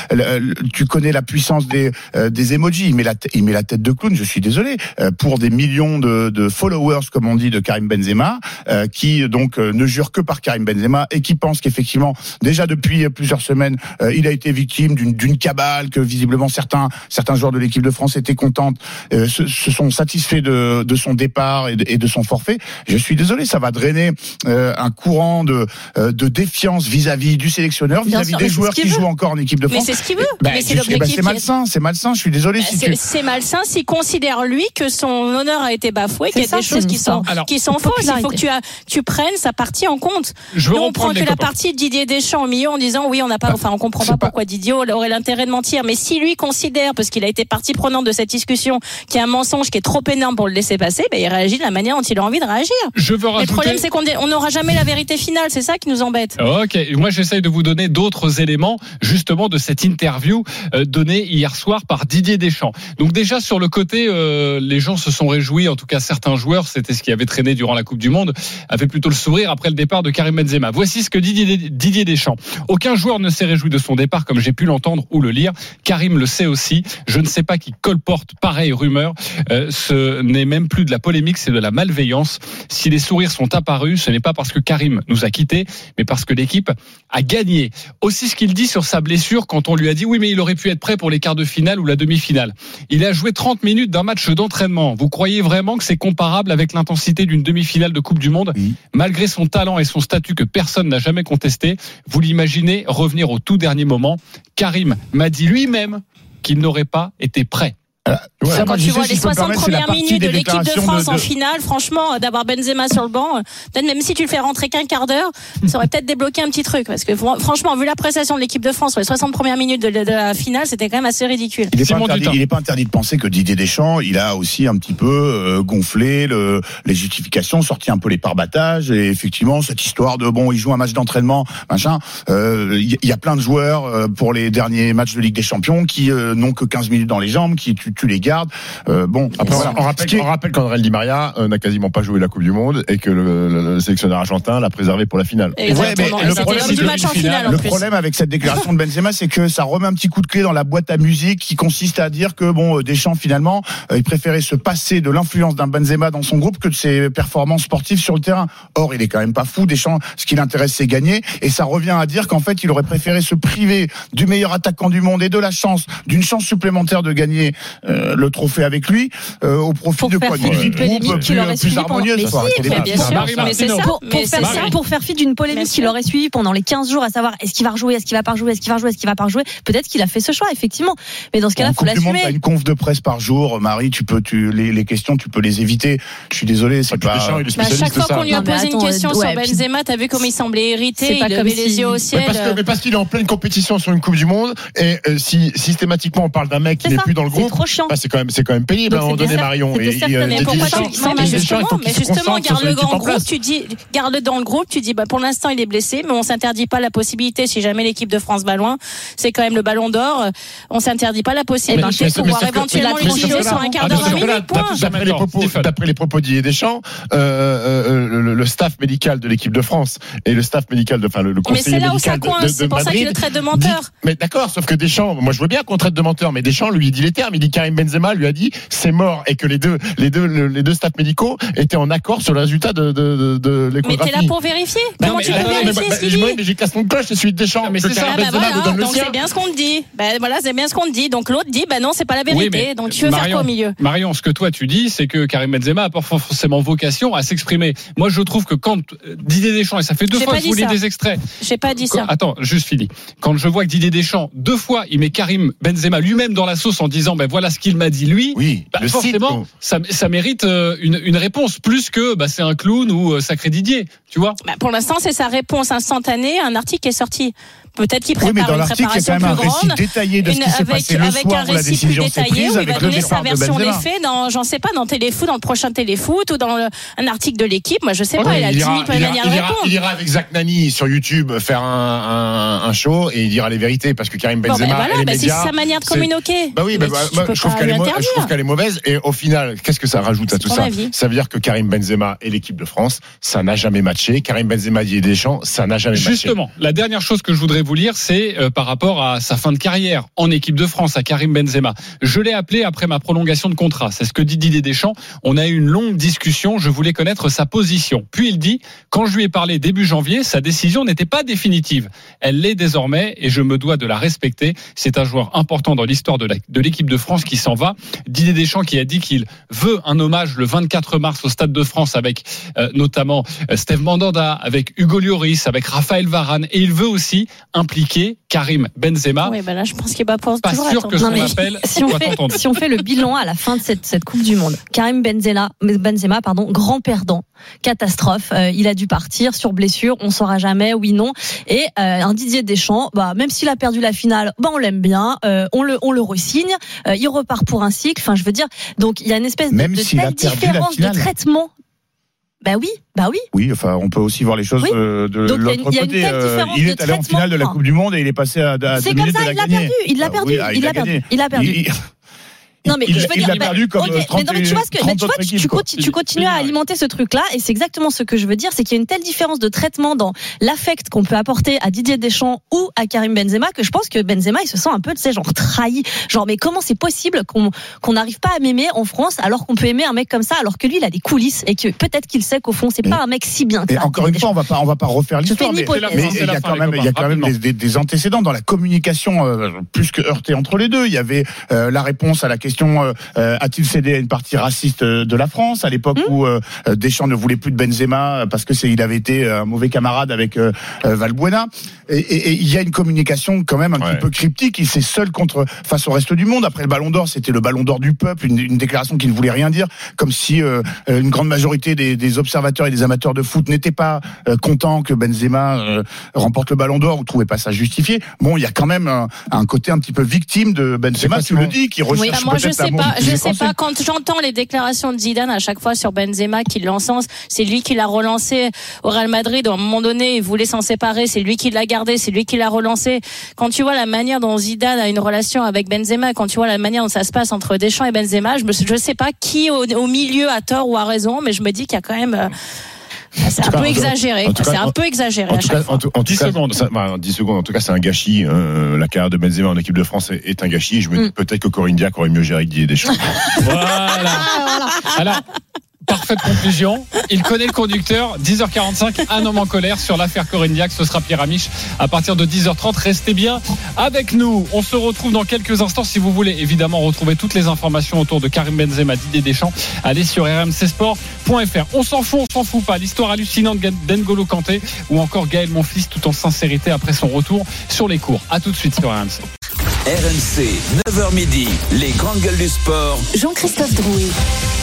Tu connais la puissance des euh, des emojis. Il met la il met la tête de clown. Je suis désolé euh, pour des millions de, de followers comme on dit de Karim Benzema euh, qui donc euh, ne jure que par Karim Benzema et qui pense qu'effectivement déjà depuis plusieurs semaines euh, il a été victime d'une d'une cabale que visiblement certains certains joueurs de l'équipe de France étaient contents euh, se, se sont satisfaits de, de son départ et de, et de son forfait. Je suis désolé, ça va drainer un courant de, de défiance vis-à-vis du sélectionneur, vis-à-vis des mais joueurs qui veut. jouent encore en équipe de Mais France. c'est ce qu'il veut. Ben, Mais c'est eh ben, c'est malsain, c'est malsain. Je suis désolé si C'est tu. c'est malsain s'il considère lui que son honneur a été bafoué, qu'il y a ça, des choses qui sont qui sont fausses. Il faut que tu, as, tu prennes sa partie en compte. Je veux Nous, on prend que la partie de Didier Deschamps au milieu en disant oui, on n'a pas, enfin, on comprend pas pourquoi Didier aurait l'intérêt de mentir. Mais si lui considère, parce qu'il a été partie prenante de cette discussion, qu'il y a un mensonge qui est trop énorme pour le laisser passer, ben, il réagit de la manière dont il a envie de réagir. Je veux Mais le problème, c'est qu'on n'aura jamais la vérité finale. C'est ça qui nous embête. Ok, moi j'essaye de vous donner d'autres éléments justement de cette interview donnée hier soir par Didier Deschamps. Donc déjà sur le côté, euh, les gens se sont réjouis, en tout cas certains joueurs, c'était ce qui avait traîné durant la Coupe du Monde, avaient plutôt le sourire après le départ de Karim Benzema. Voici ce que Didier, Didier Deschamps. Aucun joueur ne s'est réjoui de son départ comme j'ai pu l'entendre ou le lire. Karim le sait aussi. Je ne sais pas qui colporte pareille rumeur. Euh, ce n'est même plus de la polémique, c'est de la malveillance. Si les sourires sont apparus, ce n'est pas parce que Karim nous a quittés, mais parce que l'équipe a gagné. Aussi ce qu'il dit sur sa blessure quand on lui a dit oui mais il aurait pu être prêt pour les quarts de finale ou la demi-finale. Il a joué 30 minutes d'un match d'entraînement. Vous croyez vraiment que c'est comparable avec l'intensité d'une demi-finale de Coupe du Monde? Malgré son talent et son statut que personne n'a jamais contesté, vous l'imaginez revenir au tout dernier moment. Karim m'a dit lui-même qu'il n'aurait pas été prêt. Ça, quand tu vois les je peux me 60 permettre, c'est la premières minutes de l'équipe de France de- en finale, franchement, euh, d'avoir Benzema sur le banc, euh, peut-être même si tu le fais rentrer qu'un quart d'heure, ça aurait peut-être débloqué un petit truc. Parce que fr- franchement, vu la prestation de l'équipe de France sur les 60 premières minutes de, de la finale, c'était quand même assez ridicule. Il n'est pas, interdit- pas de penser que Didier Deschamps, il a aussi un petit peu euh, gonflé le, les justifications, sorti un peu les parbattages, et effectivement cette histoire de bon, il joue un match d'entraînement, machin. euh, Il y, a plein de joueurs euh, pour les derniers matchs de Ligue des Champions qui euh, n'ont que 15 minutes dans les jambes, qui tu, tu les gardes. Euh, bon, Après, voilà. on rappelle, on rappelle qu'André Di Maria euh, n'a quasiment pas joué la Coupe du Monde et que le, le- le sélectionneur argentin l'a préservé pour la finale. Ouais, mais le problème, le problème avec cette déclaration de Benzema, c'est que ça remet un petit coup de clé dans la boîte à musique qui consiste à dire que bon, euh, Deschamps finalement, euh, il préférait se passer de l'influence d'un Benzema dans son groupe que de ses performances sportives sur le terrain. Or, il est quand même pas fou. Deschamps, ce qui l'intéresse, c'est gagner, et ça revient à dire qu'en fait, il aurait préféré se priver du meilleur attaquant du monde et de la chance, d'une chance supplémentaire de gagner euh, le trophée avec lui, euh, au profit de faire quoi D'une polémique plus, qu'il aurait suivi pendant- harmonieuse. Mais faut si, arrêter les mais bêtises. bien sûr, Marie mais c'est ça. Pour, pour faire, c'est ça. pour faire fi d'une polémique qu'il aurait suivi pendant les 15 jours, à savoir est-ce qu'il va rejouer, est-ce qu'il va pas rejouer, est-ce qu'il va rejouer, est-ce qu'il va pas rejouer, peut-être qu'il a fait ce choix, effectivement. Mais dans ce cas-là, faut l'assumer. une conf de presse par jour, Marie. Tu peux, tu les, les questions, tu peux les éviter. Je suis désolé, c'est pas. Deschamps, il est Bah, à chaque fois qu'on lui a posé une question sur Benzema, t'as vu comme il semblait irrité, C'est il pas comme les yeux au ciel. mais parce qu'il est en pleine compétition sur une Coupe du Monde et euh, si systématiquement on parle d'un mec qui n'est plus dans le groupe, bah, c'est quand même c'est quand même pénible à un moment donné Marion. Et, et, euh, mais pourquoi tu, justement, mais garde-le dans le groupe, tu dis, garde-le dans le groupe, tu dis, bah, pour l'instant, il est blessé, mais on s'interdit pas la possibilité, si jamais l'équipe de France va loin, c'est quand même le ballon d'or, on s'interdit pas la possibilité Mais- de mais pouvoir éventuellement l'utiliser sur un quart Ah, d'heure. D'après les propos, d'après les propos d'Yves Deschamps, euh, euh, le, staff médical de l'équipe de France et le staff médical de, enfin le, conseiller c'est là où ça médical de- de, coince, de c'est pour ça qu'il Madrid le traite de menteur. mais d'accord, sauf que Deschamps, moi je veux bien qu'on traite de menteur, mais Deschamps lui il dit les termes, il dit Karim Benzema lui a dit c'est mort et que les deux, les deux, le- les deux staffs médicaux étaient en accord sur le résultat de, de, de, de Mais l'échographie. t'es là pour vérifier. Comment mais- tu peux mais- vérifier bah, ce qu'il je- dit oui, mais j'ai casse mon cloche, je suis Deschamps. mais c'est ça. Ah bah voilà, donc c'est bien ce qu'on te dit. Ben voilà, c'est bien ce qu'on te dit. Donc l'autre dit, bah non, c'est pas la Oui, vérité. mais Donc tu veux faire Marion, quoi au milieu? Marion, ce que toi tu dis, c'est que Karim Benzema a pas forcément vocation à s'exprimer. Moi, je trouve que quand euh, Didier Deschamps, et ça fait deux fois que je vous lis des extraits. J'ai pas dit ça. Attends, juste fini. Quand je vois que Didier Deschamps, deux fois, il met Karim Benzema lui-même dans la sauce en disant, ben voilà ce qu'il m'a dit lui, Oui, bah, forcément, bon. ça, ça mérite euh, une, une réponse plus que bah, c'est un clown ou euh, sacré Didier, tu vois. Bah, pour l'instant, c'est sa réponse instantanée à un article qui est sorti. Peut-être qu'il Oui, mais prépare dans une l'article, il y a quand préparation même un plus récit grande. détaillé de ce qui s'est avec, passé le avec soir un où la récit décision plus s'est détaillé prise où il avec va le donner sa départ de version des faits dans, j'en sais pas, dans Téléfoot, dans le prochain Téléfoot ou dans le- un article de l'équipe. Moi, je sais pas, Ouais, il a 10 000 ira, il, ira, manières il de répondre. il ira avec Zach Nani sur YouTube faire un, un, un show et il dira les vérités parce que Karim Bon, Benzema ben voilà, et les bah, c'est sa manière de communiquer. Bah oui, bah, bah, bah, je, trouve pas qu'elle est lui mau- je trouve qu'elle est mauvaise et au final, qu'est-ce que ça rajoute à tout ça avis. Ça veut dire que Karim Benzema et l'équipe de France, ça n'a jamais matché. Karim Benzema Didier Deschamps, ça n'a jamais matché. Justement, la dernière chose que je voudrais vous lire, c'est euh, par rapport à sa fin de carrière en équipe de France, à Karim Benzema. Je l'ai appelé après ma prolongation de contrat. C'est ce que dit Didier Deschamps. On a eu une longue discussion. Je voulais connaître sa position. Puis il dit, quand je lui ai parlé début janvier, sa décision n'était pas définitive. Elle l'est désormais et je me dois de la respecter. C'est un joueur important dans l'histoire de l'équipe de France qui s'en va. Didier Deschamps qui a dit qu'il veut un hommage le 24 mars au Stade de France avec euh, notamment euh, Steve Mandanda, avec Hugo Lloris, avec Raphaël Varane, et il veut aussi impliquer Karim Benzema. Oui, bah là, je pense qu'il va pas Pas toujours sûr attendre. que son Non, appel si on, fait, si on fait le bilan à la fin de cette, cette Coupe du Monde, Karim Benzema, Benzema pardon, grand perdant, catastrophe, euh, il a dû partir sur blessure, on saura jamais, oui, non. Et euh, un Didier Deschamps, bah, même s'il a perdu la finale, bah, on l'aime bien, euh, on le on le resigne, euh, il repart pour un cycle. Enfin, je veux dire, donc il y a une espèce de, Même telle la différence de traitement. Bah oui, bah oui. Oui, enfin, on peut aussi voir les choses Oui. euh, de l'autre côté. Euh, il est allé en finale de la Coupe du Monde et il est passé à, à C'est comme ça, de la il l'a perdu, il l'a Ah oui, ah, il l'a perdu, il a perdu. Il- Non mais il- je veux il dire, bah, perdu comme ok, mais 30 non, mais tu vois ce que, mais 30 tu vois, continues- tu continues à alimenter ce truc-là, et c'est exactement ce que je veux dire, c'est qu'il y a une telle différence de traitement dans l'affect qu'on peut apporter à Didier Deschamps ou à Karim Benzema que je pense que Benzema il se sent un peu, tu sais, genre trahi, genre mais comment c'est possible qu'on qu'on n'arrive pas à m'aimer en France alors qu'on peut aimer un mec comme ça alors que lui il a des coulisses et que peut-être qu'il sait qu'au fond c'est pas un mec si bien que Et ça. encore une fois, on va pas, on va pas refaire Je l'histoire, mais, mais il y a quand même, copains, il y a quand même rapidement. des, des- des antécédents dans la communication euh, plus que heurtée entre les deux. Il y avait euh, la réponse à la question euh, euh, a-t-il cédé à une partie raciste euh, de la France? À l'époque Hmm. où euh, Deschamps ne voulait plus de Benzema parce que c'est il avait été un mauvais camarade avec euh, Valbuena. Et, il y a une communication quand même un Ouais. petit peu cryptique. Il s'est seul contre face au reste du monde. Après le Ballon d'Or, c'était le Ballon d'Or du peuple, une, une déclaration qui ne voulait rien dire, comme si une grande majorité des, des observateurs et des amateurs de foot n'étaient pas euh, contents que Benzema euh, remporte le Ballon d'Or ou trouvaient pas ça justifié. Bon, il y a quand même un, un côté un petit peu victime de Benzema. Tu le dis, qui Oui, recherche bah, moi je sais pas, je sais pas quand j'entends les déclarations de Zidane à chaque fois sur Benzema qui l'encense, c'est lui qui l'a relancé au Real Madrid. À un moment donné, il voulait s'en séparer, c'est lui qui l'a gardé, c'est lui qui l'a relancé. Quand tu vois la manière dont Zidane a une relation avec Benzema, quand tu vois la manière dont ça se passe entre Deschamps et Benzema, je me je sais pas qui au, au milieu a tort ou a raison, mais je me dis qu'il y a quand même euh, c'est En un peu exagéré. en C'est un en- peu exagéré En à tout chaque cas, fois. en tout, en tout 10 cas, secondes. ça- bah, 10 secondes. En tout cas, c'est un gâchis. euh, la carrière de Benzema en équipe de France est, est un gâchis. Je me dis Mm. peut-être que Corinne aurait mieux géré que Didier Deschamps. Voilà. Parfaite conclusion. Il connaît le conducteur. 10h45, un homme en colère sur l'affaire Corinne Diac. Ce sera Pierre Amiche à partir de 10h30. Restez bien avec nous. On se retrouve dans quelques instants. Si vous voulez évidemment retrouver toutes les informations autour de Karim Benzema, Didier Deschamps, allez sur rmcsport.fr. On s'en fout, on s'en fout pas. L'histoire hallucinante d'Engolo Kanté ou encore Gaël Monfils tout en sincérité après son retour sur les cours. À tout de suite sur RMC. RMC, 9h midi, les grandes gueules du sport. Jean-Christophe Drouet.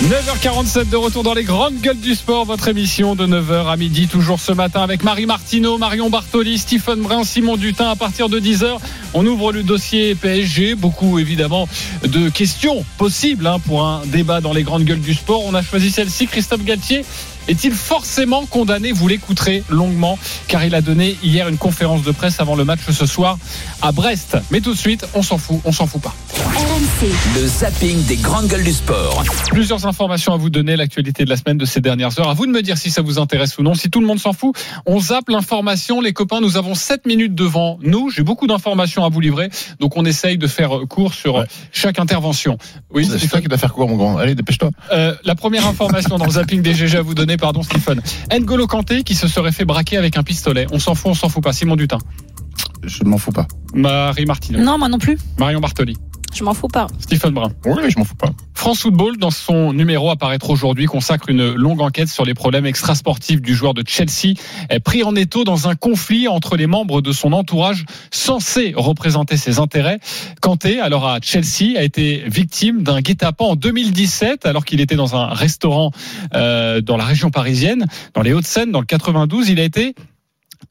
9h47 de retour dans les grandes gueules du sport, votre émission de 9h à midi, toujours ce matin avec Marie Martineau, Marion Bartoli, Stephen Brun, Simon Dutin. À partir de 10h, on ouvre le dossier PSG. Beaucoup évidemment de questions possibles hein, pour un débat dans les grandes gueules du sport. On a choisi celle-ci, Christophe Galtier. Est-il forcément condamné Vous l'écouterez longuement car il a donné hier une conférence de presse avant le match ce soir à Brest. Mais tout de suite, on s'en fout, on s'en fout pas. RMC. Le zapping des grandes gueules du sport. Plusieurs informations à vous donner, l'actualité de la semaine de ces dernières heures. À vous de me dire si ça vous intéresse ou non. Si tout le monde s'en fout, on zappe l'information. Les copains, nous avons 7 minutes devant nous. J'ai beaucoup d'informations à vous livrer. Donc on essaye de faire court sur Ouais. chaque intervention. Oui, c'est toi qui dois faire quoi, mon grand Allez, dépêche-toi. Euh, la première information dans le zapping des GG à vous donner, pardon Stephen. N'Golo Kanté qui se serait fait braquer avec un pistolet. On s'en fout, on s'en fout pas. Simon Dutin. Je ne m'en fous pas. Marie Martineau. Non, moi non plus. Marion Bartoli. Je m'en fous pas. Stephen Brun. Oui, je m'en fous pas. France Football, dans son numéro à paraître aujourd'hui, consacre une longue enquête sur les problèmes extrasportifs du joueur de Chelsea, pris en étau dans un conflit entre les membres de son entourage censé représenter ses intérêts. Kanté, alors à Chelsea, a été victime d'un guet-apens en 2017, alors qu'il était dans un restaurant euh, dans la région parisienne, dans les Hauts-de-Seine, dans le 92. Il a été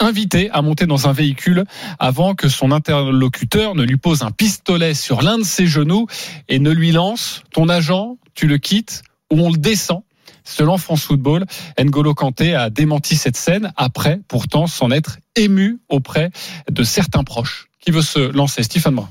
invité à monter dans un véhicule avant que son interlocuteur ne lui pose un pistolet sur l'un de ses genoux et ne lui lance ton agent, tu le quittes ou on le descend? Selon France Football, N'Golo Kanté a démenti cette scène après pourtant s'en être ému auprès de certains proches. Qui veut se lancer? Stephen Brun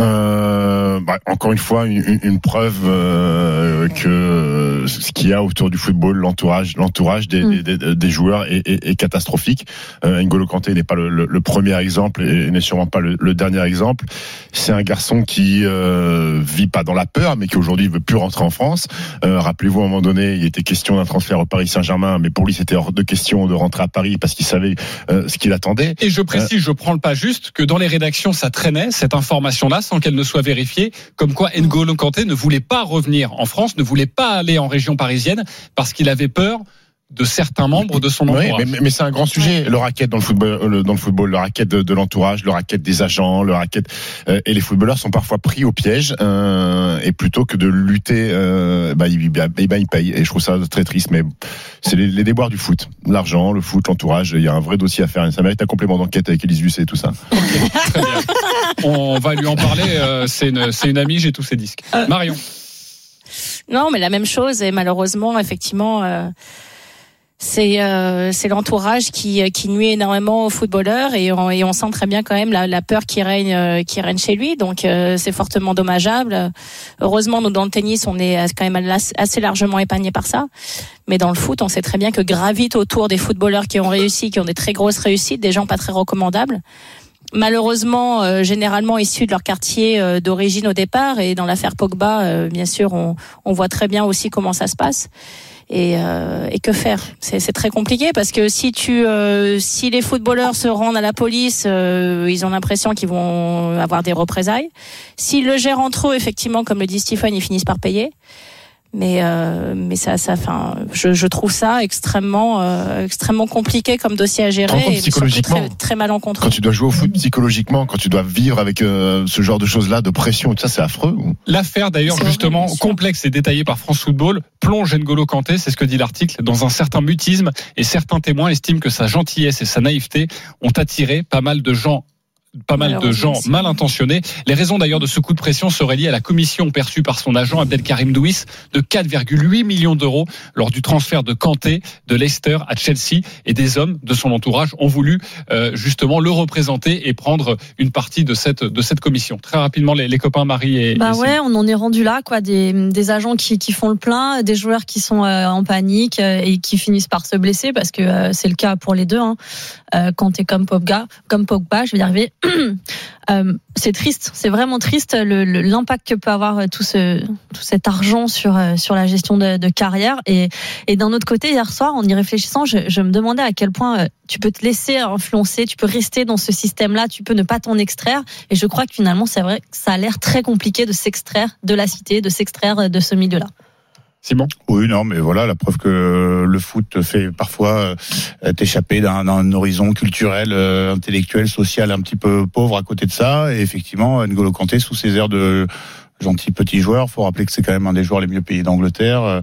euh, bah, encore une fois, une, une preuve euh, que ce qu'il y a autour du football, l'entourage, l'entourage des, mm. des, des, joueurs est, est, est catastrophique. Euh, N'Golo Kanté n'est pas le, le, le, premier exemple et n'est sûrement pas le, le, dernier exemple. C'est un garçon qui euh, vit pas dans la peur, mais qui aujourd'hui veut plus rentrer en France. Euh, rappelez-vous, à un moment donné, il était question d'un transfert au Paris Saint-Germain, mais pour lui, c'était hors de question de rentrer à Paris parce qu'il savait euh, ce qu'il attendait. Et je précise, je prends le pas juste, que dans les rédactions, ça traînait cette information-là sans qu'elle ne soit vérifiée, comme quoi N'Golo Kanté ne voulait pas revenir en France, ne voulait pas aller en région parisienne parce qu'il avait peur de certains membres de son entourage. Oui, mais, mais c'est un grand sujet, le racket dans le football, le, dans le football, le racket de, de l'entourage, le racket des agents, le racket euh, et les footballeurs sont parfois pris au piège euh, et plutôt que de lutter, euh, bah, ils, bah, bah, ils payent et je trouve ça très triste, mais c'est les, les, déboires du foot, l'argent, le foot, l'entourage, il y a un vrai dossier à faire, ça mérite un complément d'enquête avec Elise Lucet et tout ça. Okay, très bien. On va lui en parler, euh, c'est une, une amie, j'ai tous ses disques. Marion. Non, mais la même chose et malheureusement, effectivement. Euh c'est euh, c'est l'entourage qui qui nuit énormément aux footballeurs et on, et on sent très bien quand même la, la peur qui règne euh, qui règne chez lui. Donc euh, c'est fortement dommageable. Heureusement nous dans le tennis on est quand même assez largement épargné par ça. Mais dans le foot on sait très bien que gravite autour des footballeurs qui ont réussi qui ont des très grosses réussites des gens pas très recommandables malheureusement euh, généralement issus de leur quartier euh, d'origine au départ. Et dans l'affaire Pogba euh, bien sûr on, on voit très bien aussi comment ça se passe. Et, euh, et que faire? C'est très compliqué parce que si tu, euh, si les footballeurs se rendent à la police, euh, ils ont l'impression qu'ils vont avoir des représailles. S'ils le gèrent entre eux, effectivement, comme le dit Stephen, ils finissent par payer mais euh, mais ça ça enfin je, je trouve ça extrêmement euh, extrêmement compliqué comme dossier à gérer et psychologiquement très, très mal en contre quand tu dois jouer au foot psychologiquement quand tu dois vivre avec euh, ce genre de choses là de pression tout ça c'est affreux l'affaire d'ailleurs justement horrible, complexe et détaillée par France Football plonge N'Golo Kanté c'est ce que dit l'article dans un certain mutisme et certains témoins estiment que sa gentillesse et sa naïveté ont attiré pas mal de gens pas mal de gens mal intentionnés. Les raisons d'ailleurs de ce coup de pression seraient liées à la commission perçue par son agent Abdelkarim Douis de 4,8 millions d'euros lors du transfert de Kanté de Leicester à Chelsea et des hommes de son entourage ont voulu euh, justement le représenter et prendre une partie de cette de cette commission. Très rapidement les, les copains Marie et bah et ouais, on en est rendu là quoi des, des agents qui, qui font le plein, des joueurs qui sont euh, en panique euh, et qui finissent par se blesser parce que euh, c'est le cas pour les deux hein. Kanté comme Pogba, comme Pogba, je vais y arriver euh, c'est triste, c'est vraiment triste l'impact que peut avoir tout, ce, tout cet argent sur, euh, la gestion de, carrière. Et, d'un autre côté, hier soir, en y réfléchissant, je, je, me demandais à quel point euh, tu peux te laisser influencer, tu peux rester dans ce système-là, tu peux ne pas t'en extraire. Et je crois que finalement, c'est vrai que ça a l'air très compliqué de s'extraire de la cité, de s'extraire de ce milieu-là. Simon Oui, non, mais voilà, la preuve que le foot fait parfois euh, t'échapper d'un horizon culturel, euh, intellectuel, social un petit peu pauvre à côté de ça. Et effectivement, N'Golo Kanté, sous ses airs de gentil petit joueur, faut rappeler que c'est quand même un des joueurs les mieux payés d'Angleterre euh,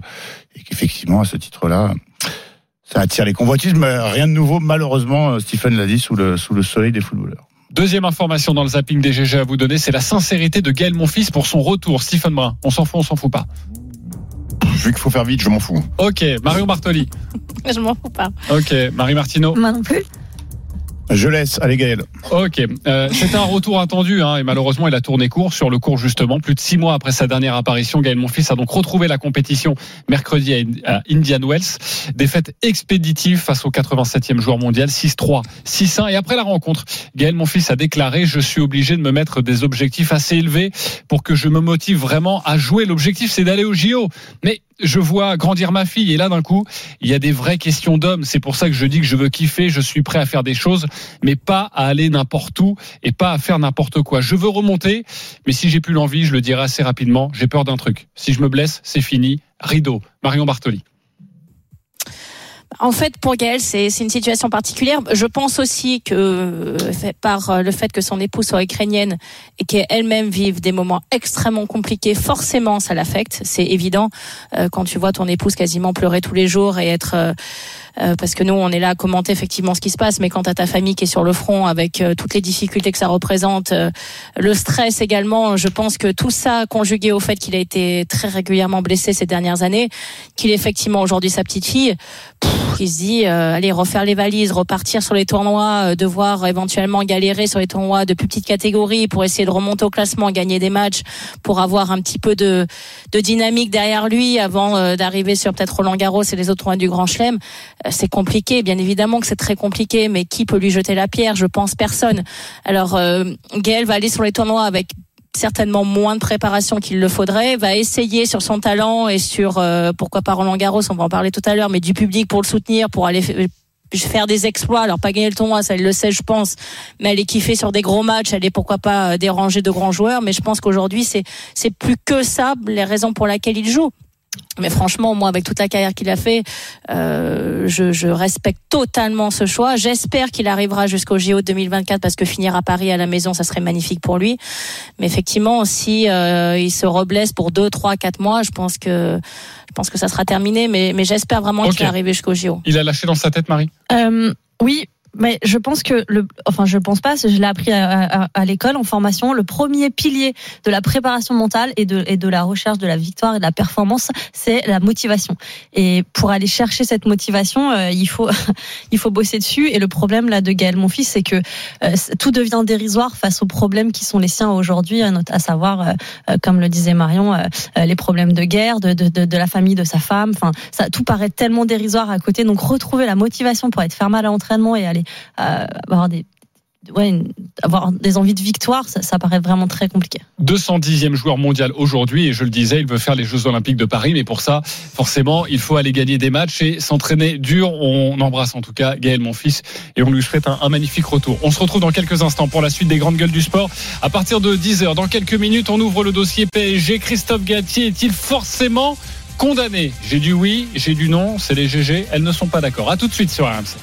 et qu'effectivement, à ce titre-là, ça attire les convoitises, mais rien de nouveau, malheureusement, Stephen l'a dit, sous le, sous le soleil des footballeurs. Deuxième information dans le zapping des GG à vous donner, c'est la sincérité de Gaël Monfils pour son retour. Stephen Brun, on s'en fout, on s'en fout pas vu qu'il faut faire vite, je m'en fous. Ok, Marion Bartoli. je m'en fous pas. Ok, Marie Martineau. Moi non plus. Je laisse, allez Gaël. Ok, euh, c'est un retour attendu hein, et malheureusement il a tourné court sur le cours justement. Plus de six mois après sa dernière apparition, Gaël Monfils a donc retrouvé la compétition mercredi à Indian Wells. Défaite expéditive face au 87e joueur mondial, 6-3, 6-1. Et après la rencontre, Gaël Monfils a déclaré « Je suis obligé de me mettre des objectifs assez élevés pour que je me motive vraiment à jouer. L'objectif c'est d'aller au JO. Mais je vois grandir ma fille et là d'un coup, il y a des vraies questions d'hommes. C'est pour ça que je dis que je veux kiffer, je suis prêt à faire des choses, mais pas à aller n'importe où et pas à faire n'importe quoi. Je veux remonter, mais si j'ai plus l'envie, je le dirai assez rapidement. J'ai peur d'un truc. Si je me blesse, c'est fini. Rideau. Marion Bartoli. En fait, pour Gaël, c'est une situation particulière. Je pense aussi que euh, par euh, le fait que son épouse soit ukrainienne et qu'elle-même vive des moments extrêmement compliqués, forcément, ça l'affecte. C'est évident euh, quand tu vois ton épouse quasiment pleurer tous les jours et être euh, parce que nous, on est là à commenter effectivement ce qui se passe, mais quand à ta famille qui est sur le front avec euh, toutes les difficultés que ça représente, euh, le stress également, je pense que tout ça conjugué au fait qu'il a été très régulièrement blessé ces dernières années, qu'il est effectivement aujourd'hui sa petite fille, il se dit allez refaire les valises, repartir sur les tournois, devoir éventuellement galérer sur les tournois de plus petites catégories pour essayer de remonter au classement, gagner des matchs, pour avoir un petit peu de, de dynamique derrière lui avant d'arriver sur peut-être Roland Garros et les autres tournois du Grand Chelem c'est compliqué, bien évidemment que c'est très compliqué, mais qui peut lui jeter la pierre? Je pense personne. Alors, euh, Gaël va aller sur les tournois avec certainement moins de préparation qu'il le faudrait, va essayer sur son talent et sur euh, pourquoi pas Roland Garros, on va en parler tout à l'heure, mais du public pour le soutenir, pour aller faire des exploits. Alors pas gagner le tournoi, ça elle le sait, je pense, mais elle est kiffée sur des gros matchs. Elle est pourquoi pas euh, déranger de grands joueurs. Mais je pense qu'aujourd'hui c'est c'est plus que ça les raisons pour lesquelles il joue. Mais franchement, moi, avec toute la carrière qu'il a fait, euh, je, je, respecte totalement ce choix. J'espère qu'il arrivera jusqu'au JO 2024 parce que finir à Paris à la maison, ça serait magnifique pour lui. Mais effectivement, si euh, il se reblesse pour deux, trois, quatre mois, je pense que je pense que ça sera terminé. Mais, mais j'espère vraiment qu'il va arriver jusqu'au JO. Il a lâché dans sa tête, Marie? Euh, oui, mais je pense que le, enfin je pense pas, je l'ai appris à, l'école en formation. Le premier pilier de la préparation mentale et de, et de la recherche de la victoire et de la performance, c'est la motivation. Et pour aller chercher cette motivation, euh, il faut il faut bosser dessus. Et le problème là de Gaël, mon fils, c'est que euh, tout devient dérisoire face aux problèmes qui sont les siens aujourd'hui, à savoir, euh, comme le disait Marion, les problèmes de guerre, de, de, de, de, la famille de sa femme. Enfin, ça tout paraît tellement dérisoire à côté. Donc retrouver la motivation pour être ferme à l'entraînement et aller euh, avoir des avoir des envies de victoire, ça, paraît vraiment très compliqué. 210e joueur mondial aujourd'hui, et je le disais, il veut faire les Jeux Olympiques de Paris, mais pour ça, forcément, il faut aller gagner des matchs et s'entraîner dur. On embrasse en tout cas Gaël, mon fils, et on lui souhaite un, un, magnifique retour. On se retrouve dans quelques instants pour la suite des grandes gueules du sport. À partir de 10h, dans quelques minutes, on ouvre le dossier PSG. Christophe Gatier est-il forcément condamné? J'ai du oui, j'ai du non, c'est les GG, elles ne sont pas d'accord. À tout de suite sur RMC.